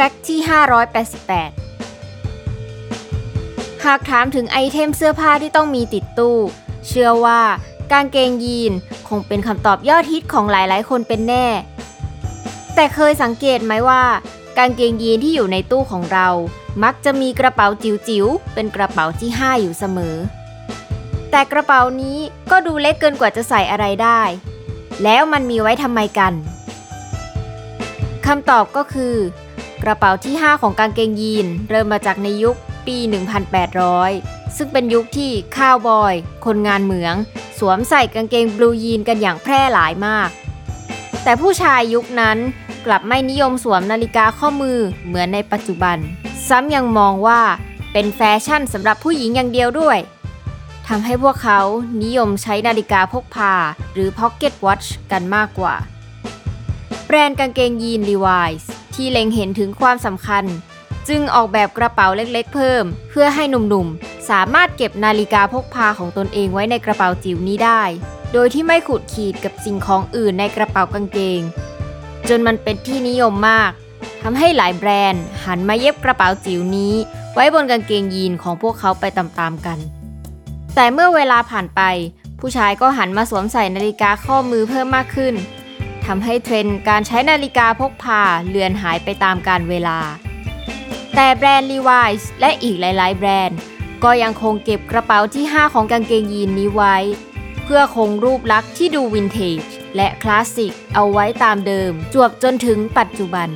แฟกต์ที่ 588 หากถามถึงไอเทมเสื้อผ้าที่ต้องมีติดตู้ เชื่อว่ากางเกงยีนคงเป็นคำตอบยอดฮิตของหลายๆ คนเป็นแน่ แต่เคยสังเกตไหมว่า กางเกงยีนที่อยู่ในตู้ของเรา มักจะมีกระเป๋าจิ๋วๆ เป็นกระเป๋าที่ 5 อยู่เสมอ แต่กระเป๋านี้ก็ดูเล็กเกินกว่าจะใส่อะไรได้ แล้วมันมีไว้ทำไมกันคำตอบก็คือ กระเป๋าที่ 5 ของกางเกงยีน เริ่มมาจากในยุคปี 1800 ซึ่งเป็นยุคที่ข้าวบอย คนงานเหมือง สวมใส่กางเกงบลูยีนกันอย่างแพร่หลายมาก แต่ผู้ชายยุคนั้นกลับไม่นิยมสวมนาฬิกาข้อมือเหมือนในปัจจุบัน ซ้ำยังมองว่าเป็นแฟชั่นสำหรับผู้หญิงอย่างเดียวด้วยทำให้พวกเขานิยมใช้นาฬิกาพกพา หรือ Pocket Watch กันมากกว่า แบรนด์กางเกงยีน Levi's ที่เล็งเห็นถึงความสำคัญ จึงออกแบบกระเป๋าเล็กๆเพิ่ม เพื่อให้หนุ่มๆ สามารถเก็บนาฬิกาพกพาของตนเองไว้ในกระเป๋าจิ๋วนี้ได้ โดยที่ไม่ขูดขีดกับสิ่งของอื่นในกระเป๋ากางเกง จนมันเป็นที่นิยมมากทำให้หลายแบรนด์ หันมาเย็บกระเป๋าจิ๋วนี้ ไว้บนกางเกงยีนของพวกเขาไปตามๆกัน แต่เมื่อเวลาผ่านไป ผู้ชายก็หันมาสวมใส่นาฬิกาข้อมือเพิ่มมากขึ้น ทำให้เทรนด์การใช้นาฬิกาพกพาเลือนหายไปตามกาลเวลา แต่แบรนด์ Levi's และอีกหลาย ๆ แบรนด์ ก็ยังคงเก็บกระเป๋าที่ 5 ของกางเกงยีนนี้ไว้ เพื่อคงรูปลักษณ์ที่ดูวินเทจและคลาสสิกเอาไว้ตามเดิม จวบจนถึงปัจจุบัน